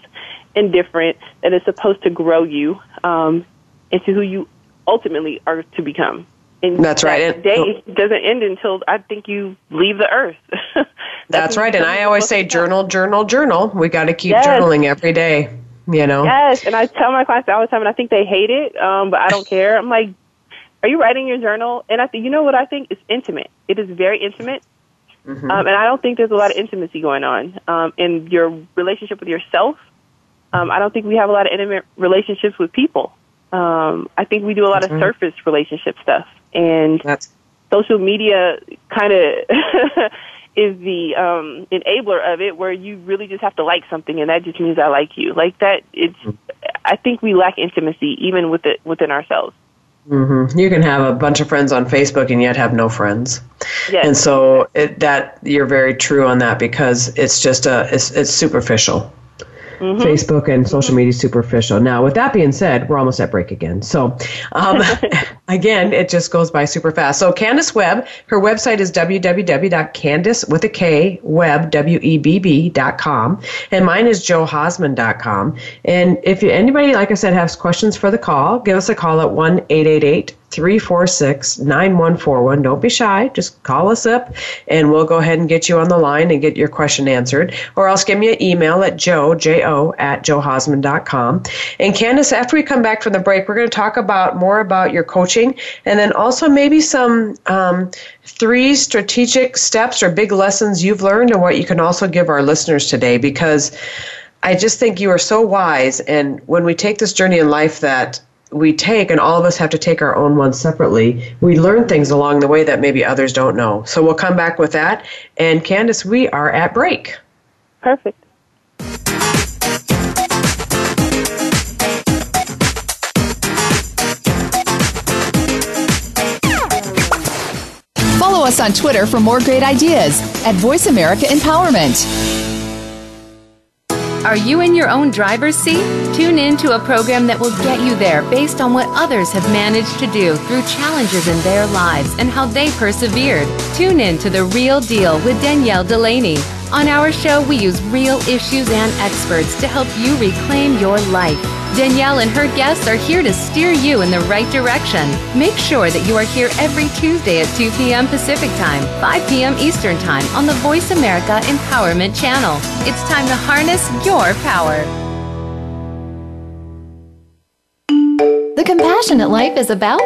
and different that is supposed to grow you um, into who you ultimately are to become. And that's that right. day doesn't end until I think you leave the earth. *laughs* that's, that's right. And I always say journal, journal, journal. We got to keep yes. journaling every day. You know. Yes, and I tell my clients all the time, and I think they hate it, um, but I don't care. I'm like, are you writing your journal? And I think you know what I think is intimate. It is very intimate. Mm-hmm. Um, and I don't think there's a lot of intimacy going on um, in your relationship with yourself um, I don't think we have a lot of intimate relationships with people. Um, I think we do a lot of surface relationship stuff, and That's- social media kind of *laughs* is the um, enabler of it, where you really just have to like something, and that just means I like you. Like that, it's. Mm-hmm. I think we lack intimacy even with it within ourselves. Mm-hmm. You can have a bunch of friends on Facebook and yet have no friends. Yes. And so it, that you're very true on that because it's just a it's, it's superficial. Mm-hmm. Facebook and social media superficial. Now, with that being said, we're almost at break again. So, um, *laughs* again, it just goes by super fast. So, Kandis Webb, her website is www.kandis with a K web w e b b dot com, and mine is johausman.com. And if anybody, like I said, has questions for the call, give us a call at one eight eight eight 346 9141. Don't be shy. Just call us up and we'll go ahead and get you on the line and get your question answered. Or else give me an email at jo, J-O, at johausman.com. And Kandis, after we come back from the break, we're going to talk about more about your coaching and then also maybe some um, three strategic steps or big lessons you've learned and what you can also give our listeners today because I just think you are so wise. And when we take this journey in life that we take, and all of us have to take our own ones separately, we learn things along the way that maybe others don't know. So we'll come back with that. And Kandis, we are at break. Perfect. Follow us on Twitter for more great ideas at Voice America Empowerment. Are you in your own driver's seat? Tune in to a program that will get you there based on what others have managed to do through challenges in their lives and how they persevered. Tune in to The Real Deal with Danielle Delaney. On our show, we use real issues and experts to help you reclaim your life. Danielle and her guests are here to steer you in the right direction. Make sure that you are here every Tuesday at 2 p.m. Pacific Time, 5 p.m. Eastern Time on the Voice America Empowerment Channel. It's time to harness your power. The Compassionate Life is about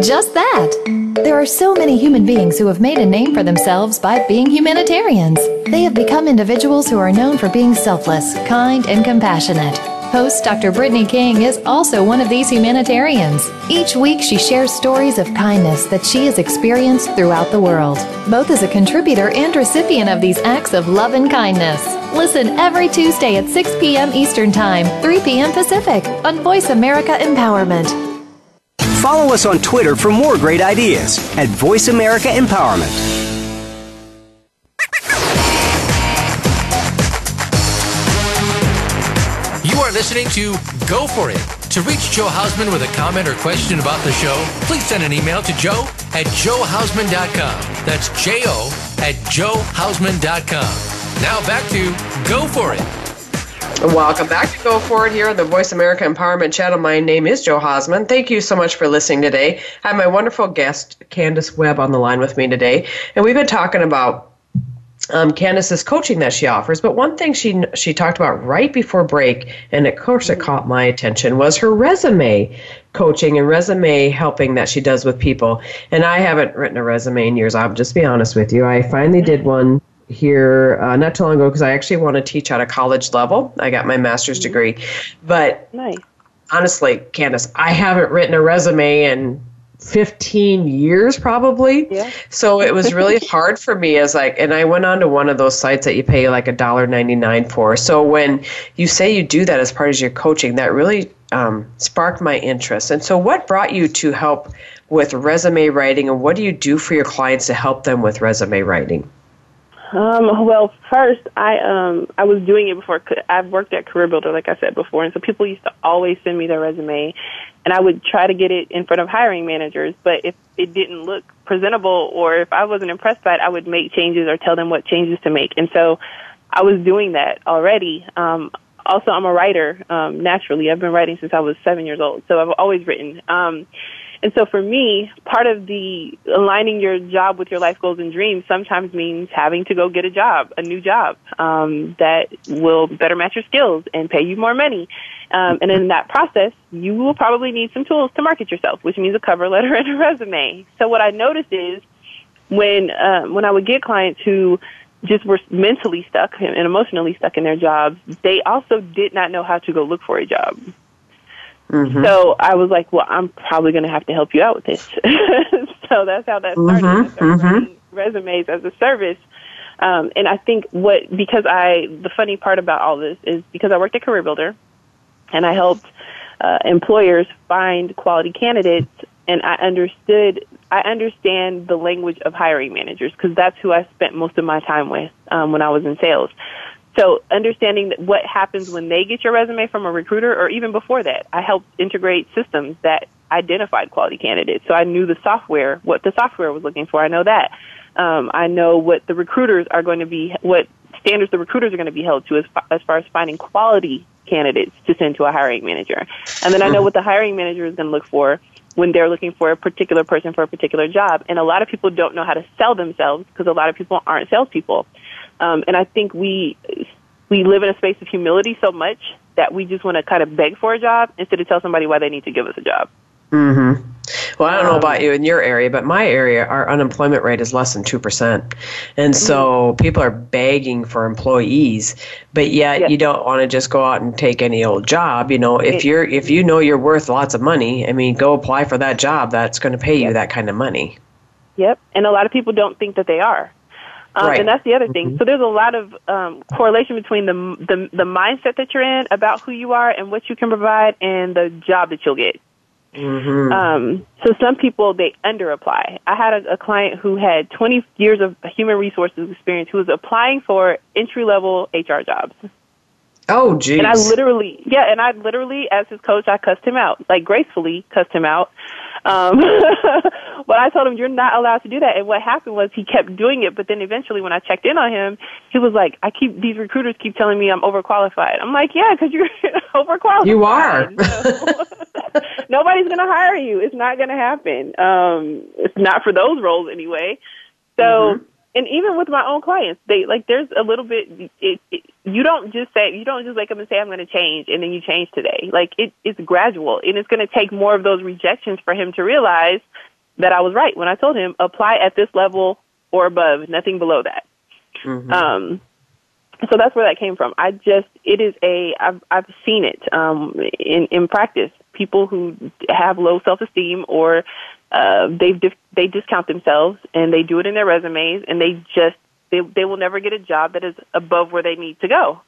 just that. There are so many human beings who have made a name for themselves by being humanitarians. They have become individuals who are known for being selfless, kind, and compassionate. Host Dr. Brittany King is also one of these humanitarians. Each week, she shares stories of kindness that she has experienced throughout the world, both as a contributor and recipient of these acts of love and kindness. Listen every Tuesday at 6 p.m. Eastern Time, 3 p.m. Pacific on Voice America Empowerment. Follow us on Twitter for more great ideas at Voice America Empowerment. Are listening to Go For It. To reach Jo Hausman with a comment or question about the show, please send an email to jo at johausman.com. That's J O at johausman.com. Now back to Go For It. Welcome back to Go For It here on the Voice America Empowerment Channel. My name is Jo Hausman. Thank you so much for listening today. I have my wonderful guest, Kandis Webb, on the line with me today, and we've been talking about um, Kandis's coaching that she offers. But one thing she she talked about right before break, and of course it caught my attention, was her resume coaching and resume helping that she does with people. And I haven't written a resume in years. I'll just be honest with you. I finally did one here uh, not too long ago because I actually want to teach at a college level. I got my master's degree, but Nice. honestly, Candace, I haven't written a resume in 15 years probably. Yeah. So it was really *laughs* hard for me as like and I went on to one of those sites that you pay like a dollar 99 for. So when you say you do that as part of your coaching, that really um, sparked my interest. And so what brought you to help with resume writing and what do you do for your clients to help them with resume writing? Um, well, first, I um I was doing it before. I've worked at Career Builder, like I said before, and so people used to always send me their resume, and I would try to get it in front of hiring managers. But if it didn't look presentable, or if I wasn't impressed by it, I would make changes or tell them what changes to make. And so, I was doing that already. Um, also, I'm a writer um, naturally. I've been writing since I was seven years old, so I've always written. Um, and so for me, part of the aligning your job with your life goals and dreams sometimes means having to go get a job, a new job um, that will better match your skills and pay you more money. Um, and in that process, you will probably need some tools to market yourself, which means a cover letter *laughs* and a resume. So what I noticed is when um, when I would get clients who just were mentally stuck and emotionally stuck in their jobs, they also did not know how to go look for a job. Mm-hmm. So I was like, well, I'm probably going to have to help you out with this. *laughs* so that's how that started. Mhm, started mhm. resumes as a service. Um, and I think what, because I, the funny part about all this is because I worked at Career Builder and I helped uh, employers find quality candidates and I understood, I understand the language of hiring managers because that's who I spent most of my time with um, when I was in sales. So understanding that what happens when they get your resume from a recruiter or even before that, I helped integrate systems that identified quality candidates. So I knew the software, what the software was looking for. I know that. Um, I know what the recruiters are going to be, what standards the recruiters are going to be held to as, as far as finding quality candidates to send to a hiring manager. And then I know what the hiring manager is going to look for when they're looking for a particular person for a particular job. And a lot of people don't know how to sell themselves because a lot of people aren't salespeople. Um, and I think we we live in a space of humility so much that we just want to kind of beg for a job instead of tell somebody why they need to give us a job. Mm-hmm. Well, I don't know about you in your area, but my area, our unemployment rate is less than 2%. And so people are begging for employees, but yet Yeah. you don't want to just go out and take any old job. You know, if you're, if you know you're worth lots of money, I mean, go apply for that job that's going to pay you that kind of money. Yep. And a lot of people don't think that they are. Um, Right. And that's the other thing. So there's a lot of um, correlation between the, the the mindset that you're in about who you are and what you can provide, and the job that you'll get. Mm-hmm. Um, so some people they under apply. I had a, a client who had 20 years of human resources experience who was applying for entry level HR jobs. Oh, geez. And I literally, yeah, and I literally, as his coach, I cussed him out, like gracefully cussed him out. Um, *laughs* but I told him, you're not allowed to do that. And what happened was he kept doing it, but then eventually when I checked in on him, he was like, I keep, these recruiters keep telling me I'm overqualified. I'm like, yeah, because you're *laughs* overqualified. You are. *laughs* Nobody's going to hire you. It's not going to happen. Um, it's not for those roles anyway. So, mm-hmm and even with my own clients, they like there's a little bit. It, it, you don't just say you don't just wake up and say I'm going to change and then you change today. Like it, it's gradual, and it's going to take more of those rejections for him to realize that I was right when I told him apply at this level or above, nothing below that. Mm-hmm. Um, so that's where that came from. I just it is a I've I've seen it um, in in practice. People who have low self esteem or uh, they dif- they discount themselves and they do it in their resumes and they just they they will never get a job that is above where they need to go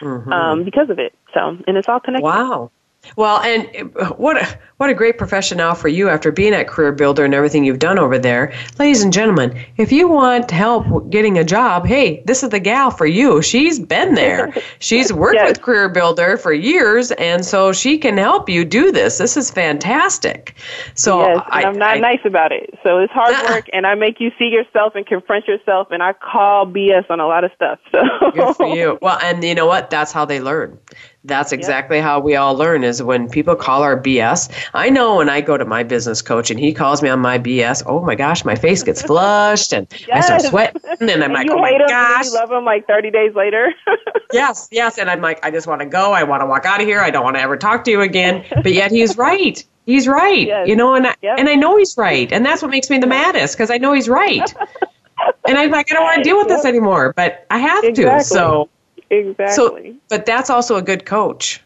mm-hmm. um, because of it. So and it's all connected. Wow. Well, and what a, what a great profession now for you after being at Career Builder and everything you've done over there. Ladies and gentlemen, if you want help getting a job, hey, this is the gal for you. She's been there. *laughs* She's worked yes. with Career Builder for years, and so she can help you do this. This is fantastic. So yes, I, am not I, nice about it. So it's hard *laughs* work, and I make you see yourself and confront yourself, and I call BS on a lot of stuff. So good for you. *laughs* Well, and you know what? That's how they learn. That's exactly yep. how we all learn is when people call our BS. I know when I go to my business coach and he calls me on my BS, oh my gosh, my face gets *laughs* flushed and yes. I start sweating and I'm and like, oh my hate gosh. you love him like 30 days later. *laughs* yes, yes. And I'm like, I just want to go. I want to walk out of here. I don't want to ever talk to you again. But yet he's right. He's right. Yes. You know, and I, yep. and I know he's right. And that's what makes me the maddest because I know he's right. *laughs* and I'm like, I don't want to deal with yep. this anymore, but I have exactly. to. So Exactly. So, but that's also a good coach.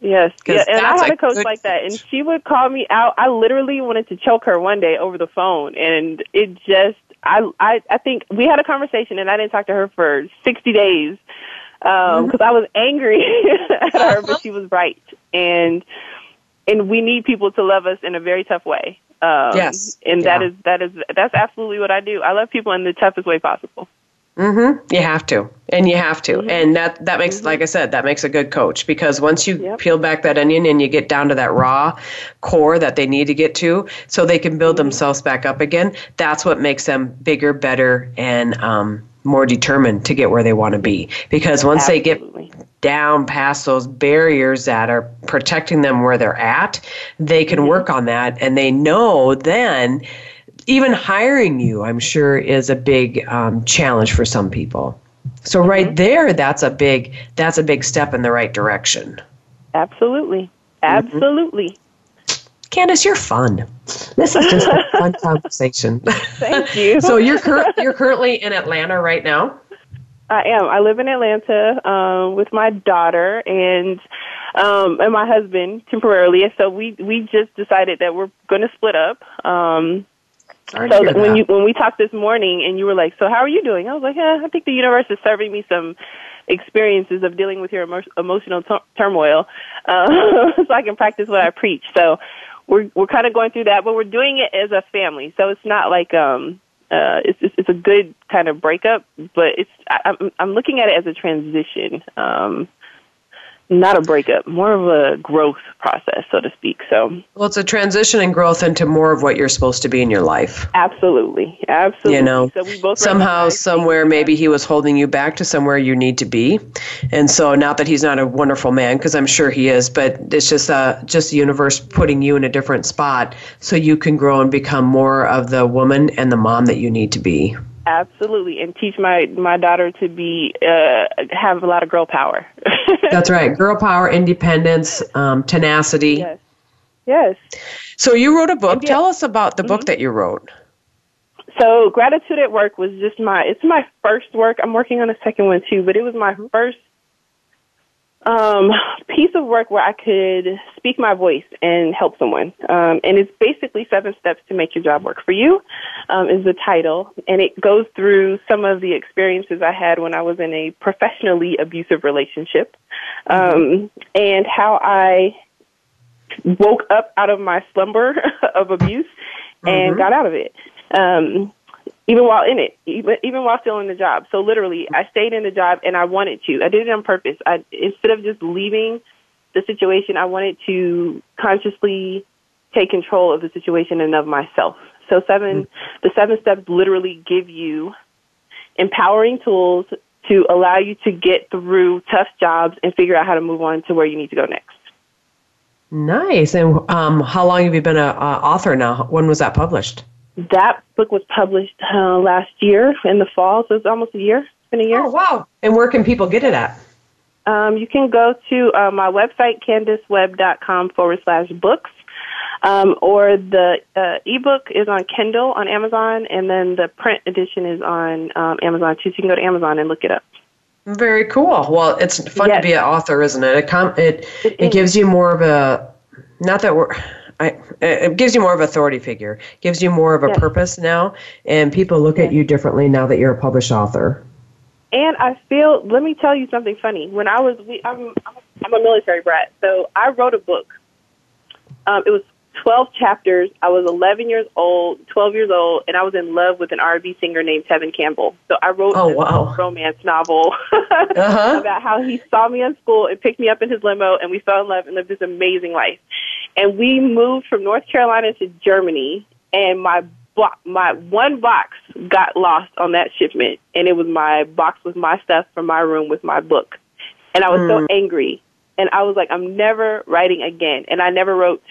Yes, yeah, and I had a coach like that, and she would call me out. I literally wanted to choke her one day over the phone, and it just, I, I, I think we had a conversation, and I didn't talk to her for sixty days because um, mm-hmm. I was angry *laughs* at her, but she was right, and and we need people to love us in a very tough way. Um, yes, and yeah. that is that is that's absolutely what I do. I love people in the toughest way possible. Mm-hmm. You have to, and you have to, mm-hmm. and that that makes, mm-hmm. like I said, that makes a good coach because once you yep. peel back that onion and you get down to that raw core that they need to get to, so they can build mm-hmm. themselves back up again. That's what makes them bigger, better, and um, more determined to get where they want to be. Because once Absolutely. they get down past those barriers that are protecting them where they're at, they can mm-hmm. work on that, and they know then even hiring you, I'm sure, is a big um, challenge for some people. So right mm-hmm. there, that's a big that's a big step in the right direction. Absolutely, mm-hmm. absolutely. Mm-hmm. Kandis, you're fun. This is just a fun *laughs* conversation. Thank *laughs* you. so you're cur- you're currently in Atlanta right now. I am. I live in Atlanta um, with my daughter and um, and my husband temporarily. So we we just decided that we're going to split up. Um, so when you when we talked this morning and you were like, "So how are you doing?" I was like, "Yeah, I think the universe is serving me some experiences of dealing with your emo- emotional t- turmoil, uh, *laughs* so I can practice what I preach." So we're we're kind of going through that, but we're doing it as a family. So it's not like um uh it's it's, it's a good kind of breakup, but it's I, I'm I'm looking at it as a transition. Um not a breakup, more of a growth process, so to speak. So, well, it's a transition and growth into more of what you're supposed to be in your life. Absolutely, absolutely. You know, so somehow, somewhere, maybe he was holding you back to somewhere you need to be, and so not that he's not a wonderful man, because I'm sure he is, but it's just uh, just the universe putting you in a different spot so you can grow and become more of the woman and the mom that you need to be. Absolutely, and teach my my daughter to be uh, have a lot of girl power. *laughs* That's right, girl power, independence, um, tenacity. Yes. Yes. So you wrote a book. Tell us about the mm-hmm. book that you wrote. So gratitude at work was just my it's my first work. I'm working on a second one too, but it was my first um, piece of work where I could speak my voice and help someone. Um, and it's basically seven steps to make your job work for you, um, is the title. And it goes through some of the experiences I had when I was in a professionally abusive relationship, um, and how I woke up out of my slumber *laughs* of abuse and mm-hmm. got out of it. Um, even while in it, even even while still in the job. So literally, I stayed in the job and I wanted to. I did it on purpose. I instead of just leaving the situation, I wanted to consciously take control of the situation and of myself. So 7 mm-hmm. the seven steps literally give you empowering tools to allow you to get through tough jobs and figure out how to move on to where you need to go next. Nice. And um, how long have you been an author now? When was that published? That book was published uh, last year in the fall, so it's almost a year. It's been a year. Oh, wow. And where can people get it at? Um, you can go to uh, my website, kandiswebb.com forward slash books. Um, or the uh, ebook is on Kindle on Amazon, and then the print edition is on um, Amazon too. So you can go to Amazon and look it up. Very cool. Well, it's fun yes. to be an author, isn't it? It com- it it, it gives you more of a not that we're I, it gives you more of authority figure, gives you more of a yes. purpose now, and people look yes. at you differently now that you're a published author. And I feel, let me tell you something funny. When I was, we, I'm, I'm a military brat, so I wrote a book. Um, it was 12 chapters. I was 11 years old, 12 years old, and I was in love with an R&B singer named Tevin Campbell. So I wrote oh, wow. romance novel *laughs* uh-huh. about how he saw me in school and picked me up in his limo, and we fell in love and lived this amazing life. And we moved from North Carolina to Germany, and my bo- my one box got lost on that shipment, and it was my box with my stuff from my room with my book. And I was mm. so angry, and I was like, I'm never writing again. And I never wrote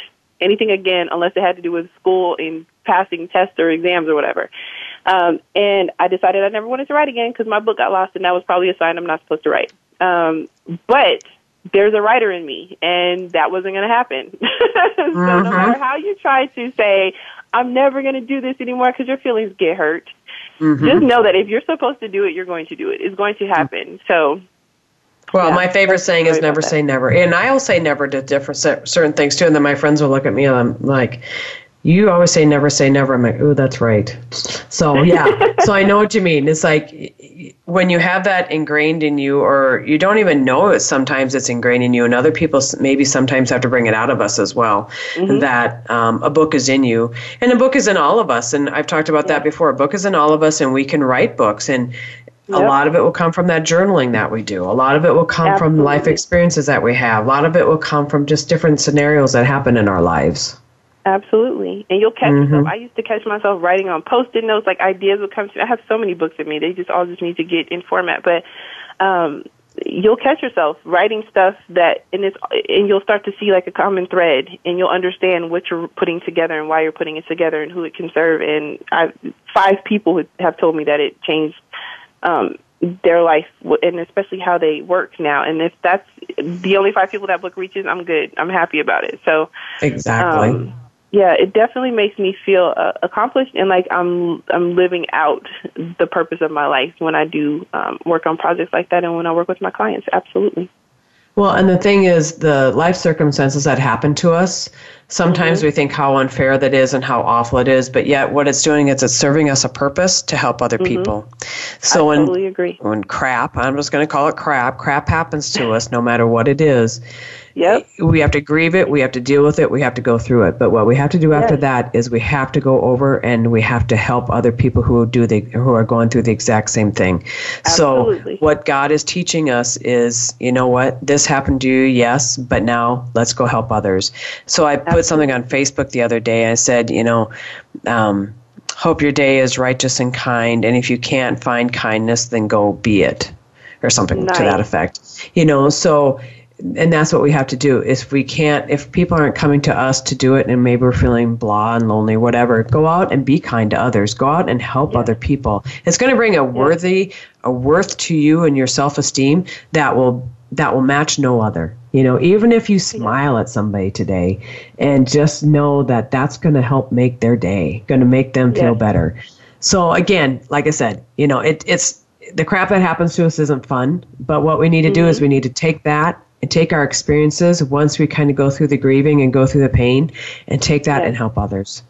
anything again unless it had to do with school and passing tests or exams or whatever. Um, and I decided I never wanted to write again because my book got lost, and that was probably a sign I'm not supposed to write. Um, but there's a writer in me, and that wasn't going to happen. *laughs* so mm-hmm. no matter how you try to say, I'm never going to do this anymore because your feelings get hurt, mm-hmm. just know that if you're supposed to do it, you're going to do it. It's going to happen. So well, yeah, my favorite saying is never say never. And I'll say never to different certain things too. And then my friends will look at me and I'm like, you always say never say never. I'm like, oh, that's right. So yeah, *laughs* so I know what you mean. It's like when you have that ingrained in you, or you don't even know it. Sometimes it's ingrained in you, and other people maybe sometimes have to bring it out of us as well. Mm-hmm. That um, a book is in you, and a book is in all of us. And I've talked about yeah. that before. A book is in all of us, and we can write books. And Yep. A lot of it will come from that journaling that we do. A lot of it will come Absolutely. from life experiences that we have. A lot of it will come from just different scenarios that happen in our lives. Absolutely. And you'll catch mm-hmm. yourself. I used to catch myself writing on post it notes, like ideas would come to me. I have so many books in me. They just all just need to get in format. But um you'll catch yourself writing stuff that and it's and you'll start to see like a common thread and you'll understand what you're putting together and why you're putting it together and who it can serve and I five people have told me that it changed um, their life and especially how they work now. And if that's the only five people that book reaches, I'm good. I'm happy about it. So exactly. Um, yeah, it definitely makes me feel uh, accomplished and like I'm I'm living out the purpose of my life when I do um, work on projects like that and when I work with my clients. Absolutely. Well, and the thing is, the life circumstances that happen to us, sometimes mm-hmm. we think how unfair that is and how awful it is, but yet what it's doing is it's serving us a purpose to help other mm-hmm. people. So I when, totally agree. When crap, I'm just going to call it crap, crap happens to us no matter what it is. Yep. We have to grieve it, we have to deal with it, we have to go through it. But what we have to do yes. after that is we have to go over and we have to help other people who do the who are going through the exact same thing. Absolutely. So what God is teaching us is, you know what, this happened to you, yes, but now let's go help others. So I Absolutely. Put something on Facebook the other day. I said, you know, um, hope your day is righteous and kind, and if you can't find kindness, then go be it, or something nice. to that effect. You know, so and that's what we have to do if we can't if people aren't coming to us to do it and maybe we're feeling blah and lonely whatever go out and be kind to others go out and help yeah. other people it's going to bring a worthy a worth to you and your self-esteem that will that will match no other you know even if you smile at somebody today and just know that that's going to help make their day going to make them feel better so again like i said you know it, it's the crap that happens to us isn't fun but what we need to mm-hmm. do is we need to take that and take our experiences once we kind of go through the grieving and go through the pain and take that and help others.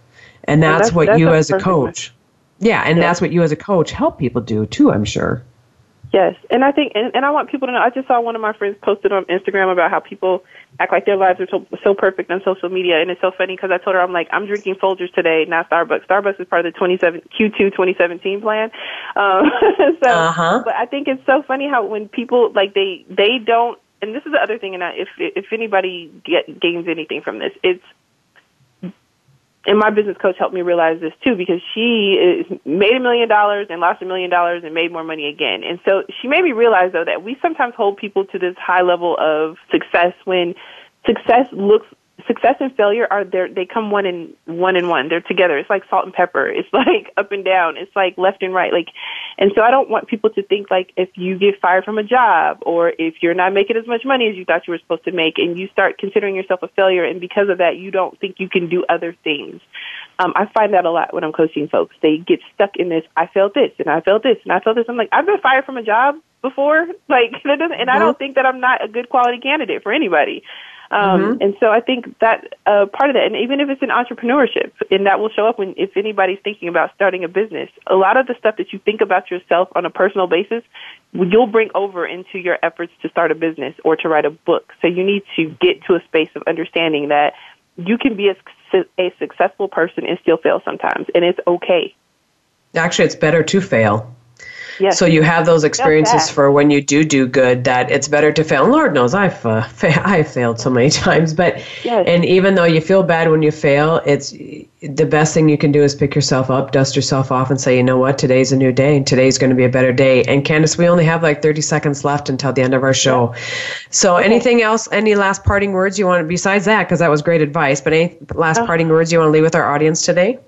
And that's, that's what that's you as a coach. Yeah, and that's what you as a coach help people do too, I'm sure. Yes, and I think, and, and I want people to know. I just saw one of my friends posted on Instagram about how people act like their lives are so, so perfect on social media, and it's so funny because I told her I'm like I'm drinking Folgers today, not Starbucks. Starbucks is part of the 27 Q2 2017 plan. *laughs* Um, *laughs* so, uh-huh. but I think it's so funny how when people like they they don't, and this is the other thing, and I, if if anybody get, gains anything from this, it's and my business coach helped me realize this too because she is, made a million dollars and lost a million dollars and made more money again. And so she made me realize though that we sometimes hold people to this high level of success when success looks success and failure are there they come one in one in one they're together it's like salt and pepper *laughs* it's like up and down it's like left and right like and so i don't want people to think like if you get fired from a job or if you're not making as much money as you thought you were supposed to make and you start considering yourself a failure and because of that you don't think you can do other things um, I find that a lot when I'm coaching folks. They get stuck in this. I felt this, and I felt this, and I felt this. I'm like, I've been fired from a job before, *laughs* like, and I don't mm-hmm. think that I'm not a good quality candidate for anybody. Um, mm-hmm. And so I think that uh, part of that, and even if it's in entrepreneurship, and that will show up when if anybody's thinking about starting a business, a lot of the stuff that you think about yourself on a personal basis, you'll bring over into your efforts to start a business or to write a book. So you need to get to a space of understanding that you can be a, a successful person and still fail sometimes, and it's okay. Actually, it's better to fail. Yes. So you have those experiences for when you do do good. That it's better to fail. And Lord knows I've uh, *laughs* fa- I've failed so many *laughs* times. But yes. and even though you feel bad when you fail, it's the best thing you can do is pick yourself up, dust yourself off, and say, you know what, today's a new day. Today's going to be a better day. And Kandis, we only have like 30 seconds left until the end of our show. Yeah. So okay. anything else? Any last parting words you want? Besides that, because that was great advice. But any last uh, parting words you want to leave with our audience today?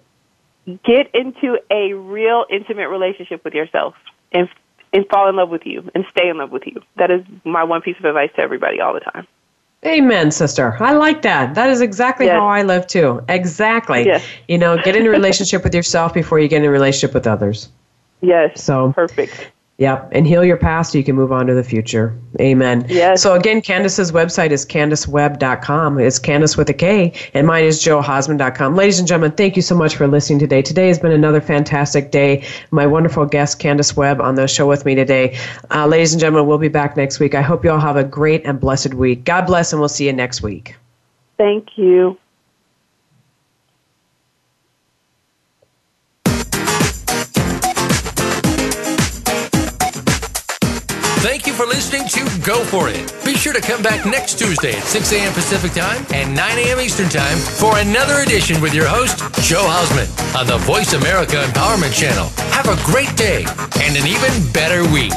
Get into a real intimate relationship with yourself and and fall in love with you and stay in love with you. That is my one piece of advice to everybody all the time. Amen, sister. I like that. That is exactly yes. how I live too. Exactly. Yes. You know, get in a relationship with yourself before you get in a relationship with others. Yes. So perfect. Yep, and heal your past so you can move on to the future. Amen. Yes. So again, Kandis's website is kandiswebb.com. It's Candace with a K, and mine is johausman.com. Ladies and gentlemen, thank you so much for listening today. Today has been another fantastic day. My wonderful guest, Kandis Webb, on the show with me today. Uh, ladies and gentlemen, we'll be back next week. I hope you all have a great and blessed week. God bless, and we'll see you next week. Thank you. Go For It. Be sure to come back next Tuesday at 6 a.m. Pacific Time and 9 a.m. Eastern Time for another edition with your host, Jo Hausman, on the Voice America Empowerment Channel. Have a great day and an even better week.